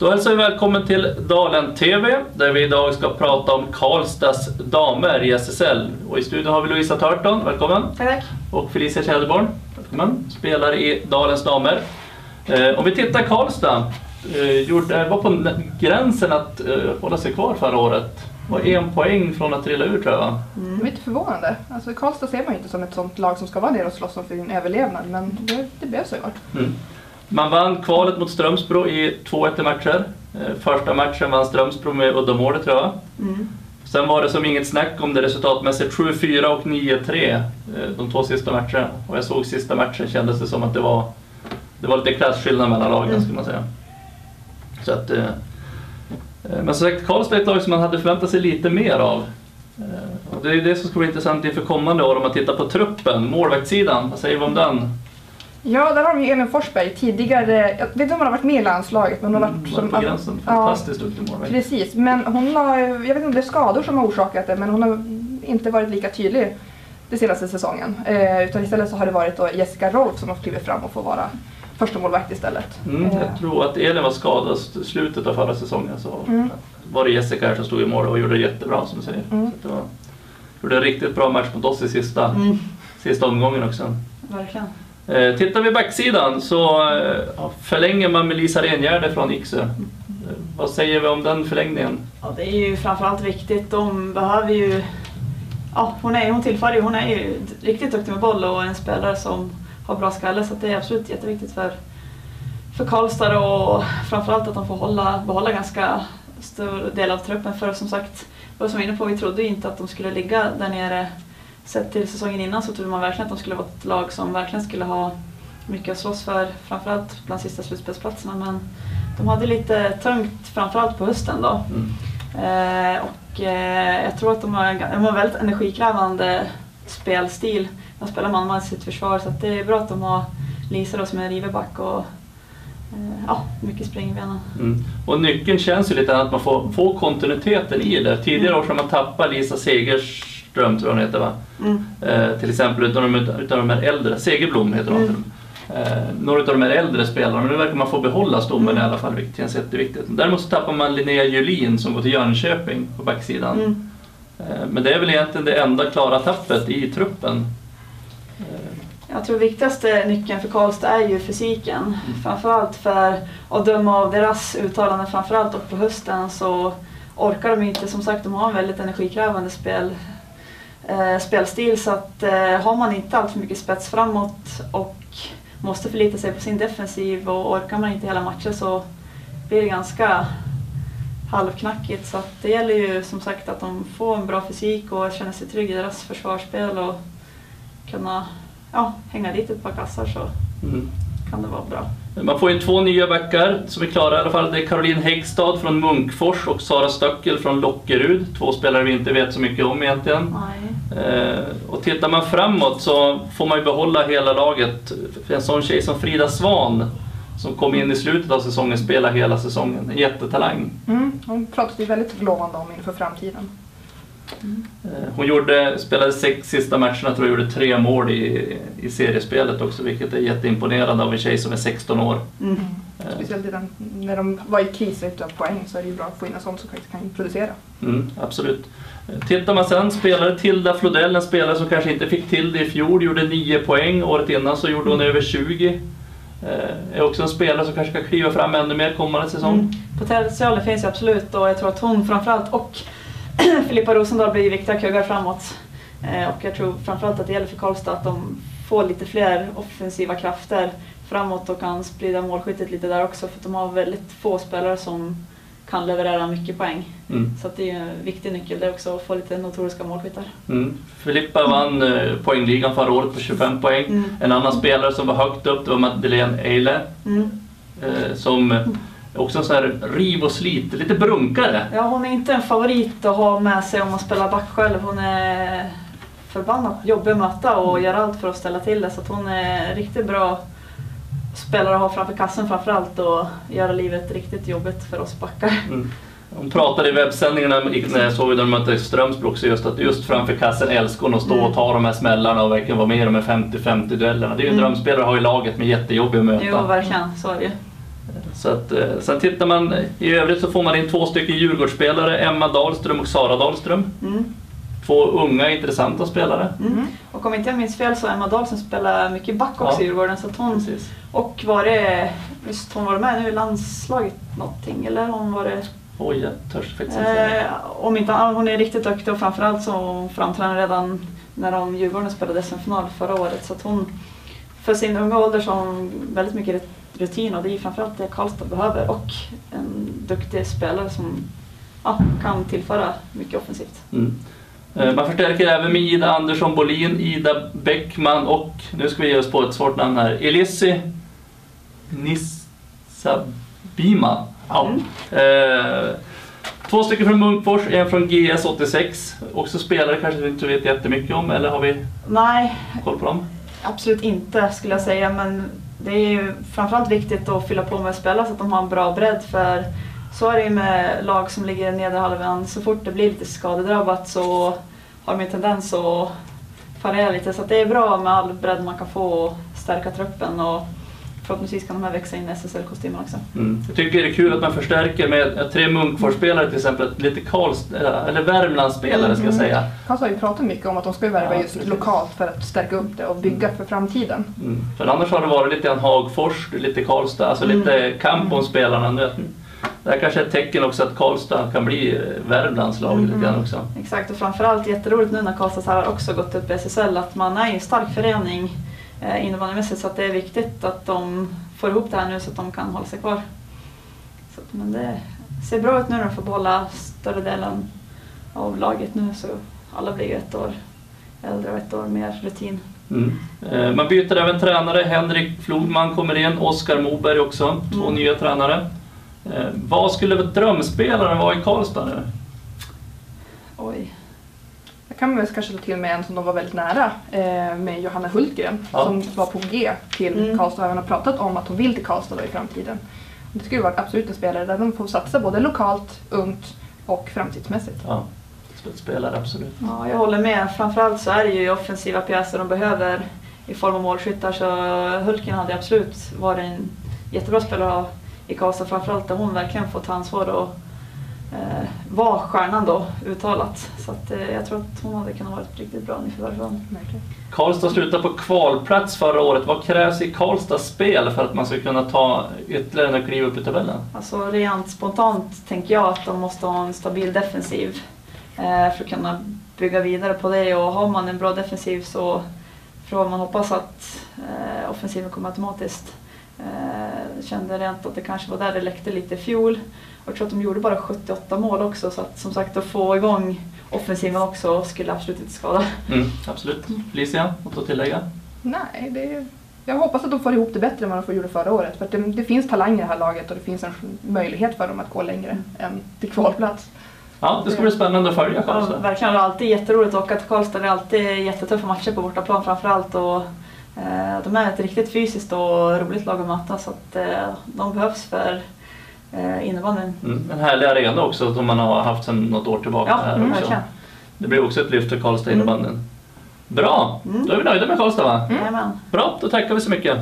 Då hälsar vi välkommen till Dalen TV där vi idag ska prata om Karlstads damer i SSL. Och I studion har vi Louisa Törton, välkommen. Tack. Och Felicia Tjäderborn, välkommen. Spelar i Dalens damer. Eh, om vi tittar Karlstad, eh, gjorde, var på gränsen att eh, hålla sig kvar förra året. Var en poäng från att trilla ur tror jag. Mm. Det är lite förvånande. Alltså, Karlstad ser man ju inte som ett sånt lag som ska vara nere och slåss om sin överlevnad, men det, det blev så i år. Mm. Man vann kvalet mot Strömsbro i 2-1 matcher. Eh, första matchen vann Strömsbro med uddamålet tror jag. Mm. Sen var det som inget snack om det resultatmässigt. 7-4 och 9-3 eh, de två sista matcherna. Och jag såg sista matchen kändes det som att det var, det var lite klasskillnad mellan lagen Mm. skulle man säga. Så att, eh, men som sagt, Karlstad är ett lag som man hade förväntat sig lite mer av. Och det är det som ska bli intressant inför kommande år om man tittar på truppen. Målvaktssidan, vad säger vi om den? Ja, där har de ju Elin Forsberg tidigare. Jag vet inte om hon har varit med i landslaget, men hon har varit Mm, som... på gränsen. Ja, Fantastiskt duktig målvakt. precis. Men hon har, jag vet inte om det är skador som har orsakat det, men hon har inte varit lika tydlig den senaste säsongen. Eh, utan istället så har det varit då Jessica Rolf som har klivit fram och får vara första målvakt istället. Mm, Eh, jag tror att Elin var skadad i slutet av förra säsongen. Så Mm. var det Jessica här som stod i mål och gjorde det jättebra som du säger. Mm. Så det var, gjorde en riktigt bra match mot oss i sista, Mm, sista omgången också. verkligen. Eh, tittar vi backsidan så eh, förlänger man med Lisa Rengärde från Iksö. Eh, vad säger vi om den förlängningen? Ja, det är ju framförallt viktigt. De behöver ju... Ja, hon, är, hon tillför ju, hon är ju riktigt duktig med boll och en spelare som har bra skalle så det är absolut jätteviktigt för, för Karlstad och framförallt att de får hålla, behålla ganska stor del av truppen. För som sagt, vad som var inne på, vi trodde ju inte att de skulle ligga där nere. Sett till säsongen innan så trodde man verkligen att de skulle vara ett lag som verkligen skulle ha mycket att slåss för, framförallt bland sista slutspelsplatserna. Men de hade lite tungt framförallt på hösten då. Mm. Eh, och eh, jag tror att de har, de har en väldigt energikrävande spelstil. De spelar man i sitt försvar så det är bra att de har Lisa då som är riverback och eh, ja, mycket spring i benen. Mm. Och nyckeln känns ju lite att man får, får kontinuiteten i det. Tidigare år så har man tappat Lisa Segerström, tror jag hon heter va? Mm. Eh, till exempel utav de, utav de här äldre, Segerblom heter hon. Mm. Eh, några av de här äldre spelarna, men nu verkar man få behålla stommen Mm. i alla fall, vilket känns jätteviktigt. Däremot så tappar man Linnea Julin som går till Jönköping på backsidan. Mm. Eh, men det är väl egentligen det enda klara tappet i truppen. Eh, Jag tror viktigaste nyckeln för Karlstad är ju fysiken. Framförallt för att döma av deras uttalanden framförallt och på hösten så orkar de inte. Som sagt, de har en väldigt energikrävande spel, eh, spelstil så att eh, har man inte allt för mycket spets framåt och måste förlita sig på sin defensiv och orkar man inte hela matchen så blir det ganska halvknackigt. Så att det gäller ju som sagt att de får en bra fysik och känner sig trygg i deras försvarsspel och kunna ja, hänga dit ett par kassar så mm. kan det vara bra. Man får ju två nya backar som är klara i alla fall. Det är Caroline Häggstad från Munkfors och Sara Stöckel från Lockerud. Två spelare vi inte vet så mycket om egentligen. Nej. Eh, och tittar man framåt så får man ju behålla hela laget. För en sån tjej som Frida Svan som kom in i slutet av säsongen spelar hela säsongen. En jättetalang. Mm, hon pratar ju väldigt lovande om inför framtiden. Eh, hon gjorde, spelade sex sista matcherna, tror jag gjorde tre mål i, i seriespelet också, vilket är jätteimponerande av en tjej som är 16 år. Mm. Eh, Speciellt den, när de var i kris utan poäng så är det ju bra att få in en sån som faktiskt kan producera. Mm, absolut. Eh, Tittar man sen, spelare Tilda Flodell, en spelare som kanske inte fick till det i fjol, gjorde 9 poäng. Året innan så gjorde hon över 20. Eh, är också en spelare som kanske ska kliva fram ännu mer kommande säsong. Mm. Potentialen finns ju absolut och jag tror att hon framförallt och Filippa Rosendahl blir viktiga kuggar framåt. Eh, och jag tror framförallt att det gäller för Karlstad att de får lite fler offensiva krafter framåt och kan sprida målskyttet lite där också för de har väldigt få spelare som kan leverera mycket poäng. Mm. Så det är en viktig nyckel det också att få lite notoriska målskyttar. Mm. Filippa vann eh, poängligan förra året på 25 poäng. Mm. En annan spelare som var högt upp det var Madeleine Eile. Mm. Eh, som är också en sån här riv och slit, lite brunkare. Ja, hon är inte en favorit att ha med sig om man spelar back själv. Hon är förbannat jobbig att möta och gör allt för att ställa till det. Så att hon är riktigt bra spelare att ha framför kassen framförallt och göra livet riktigt jobbigt för oss backar. Mm. Hon pratade i webbsändningarna när jag såg när de mötte Strömsbro också just att just framför kassen älskar hon att stå och ta de här smällarna och verkligen vara med i de här 50-50 duellerna. Det är ju en Mm. drömspelare att ha i laget men jättejobbig att möta. Jo, verkligen. Så är det ju. Så att, eh, sen tittar man i övrigt så får man in två stycken Djurgårdsspelare, Emma Dahlström och Sara Dahlström. Mm. Två unga intressanta spelare. Mm. Och om inte jag minns fel så Emma Dahlsson spelar mycket back också Ja. i Djurgården. Så att hon, Precis. och varit, visst hon var med nu i landslaget någonting eller hon varit Oj, jag törs faktiskt inte. Eh, om inte hon är riktigt duktig och framförallt så hon redan när de Djurgården spelade SM-final förra året. Så att hon, för sin unga ålder så har hon väldigt mycket rutin och det är framförallt det Karlstad behöver och en duktig spelare som ja, kan tillföra mycket offensivt. Mm. Eh, Man förstärker även med Ida Andersson Bolin, Ida Bäckman och, nu ska vi ge oss på ett svårt namn här, Elissi Nissabima. Ja. Mm. Eh, två stycken från Munkfors, en från GS 86. Också spelare kanske vi inte vet jättemycket om, eller har vi Nej, koll på dem? absolut inte skulle jag säga men det är ju framförallt viktigt att fylla på med spelare så att de har en bra bredd för så är det ju med lag som ligger i nedre halvan. Så fort det blir lite skadedrabbat så har de en tendens att fallera lite. Så att det är bra med all bredd man kan få och stärka truppen och förhoppningsvis kan de här växa in i SSL-kostymen också. Mm. Jag tycker det är kul att man förstärker med tre Munkfors-spelare till exempel, lite Karls, eh, eller Värmlandsspelare ska jag Mm. säga. Karlstad har ju pratat mycket om att de ska ju värva Ja, just precis. lokalt för att stärka upp det och bygga för framtiden. Mm. För annars har det varit lite grann Hagfors, lite Karlstad, alltså Mm. lite kamp om spelarna. Nu, Det här kanske är ett tecken också att Karlstad kan bli eh, Värmlands lag lite Mm. grann också. Exakt och framförallt jätteroligt nu när Karlstad har också gått upp i SSL att man är en stark förening eh, innebandymässigt så att det är viktigt att de får ihop det här nu så att de kan hålla sig kvar. Så, men det ser bra ut nu när de får behålla större delen av laget nu så alla blir ett år äldre och ett år mer rutin. Mm. Eh, Man byter även tränare. Henrik Flodman kommer in, Oskar Moberg också. Två Mm. nya tränare. Eh, Vad skulle drömspelaren vara i Karlstad nu? Kan väl kanske ta till med en som de var väldigt nära eh, med Johanna Hultgren Ja. som var på G till Mm. Karlstad och även har pratat om att hon vill till Karlstad då i framtiden. Det skulle vara absolut en spelare där de får satsa både lokalt, ungt och framtidsmässigt. Ja, spelare absolut. Ja, jag håller med. Framförallt så är det ju offensiva pjäser de behöver i form av målskyttar så Hulken hade absolut varit en jättebra spelare att ha i Karlstad. Framförallt där hon verkligen får ta ansvar och eh, vara stjärnan då uttalat. Så att, eh, jag tror att hon hade kunnat vara riktigt bra nyförvärv för. Verkligen. Karlstad slutade på kvalplats förra året. Vad krävs i Karlstads spel för att man ska kunna ta ytterligare en kliv upp i tabellen? Alltså rent spontant tänker jag att de måste ha en stabil defensiv eh, för att kunna bygga vidare på det och har man en bra defensiv så får man hoppas att eh, offensiven kommer automatiskt. Jag kände rent att det kanske var där det läckte lite i fjol. Och jag tror att de gjorde bara 78 mål också så att som sagt att få igång offensiven också skulle absolut inte skada. Mm, absolut. Felicia, något att tillägga? Nej, det är, jag hoppas att de får ihop det bättre än vad de gjorde förra året. För att det, det finns talang i det här laget och det finns en möjlighet för dem att gå längre än till kvalplats. Ja, det ska bli spännande att följa Ja, Karlstad. verkligen, det är alltid jätteroligt att åka till Karlstad. Det är alltid jättetuffa matcher på bortaplan framförallt. Och, de är ett riktigt fysiskt och roligt lag att möta så att, eh, de behövs för eh, innebandyn. Mm, en härlig arena också som man har haft sedan något år tillbaka. Ja, här mm, också. verkligen. Det blir också ett lyft för Karlstad innebandyn. Bra, Mm. då är vi nöjda med Karlstad va? Jajamän. Bra, då tackar vi så mycket.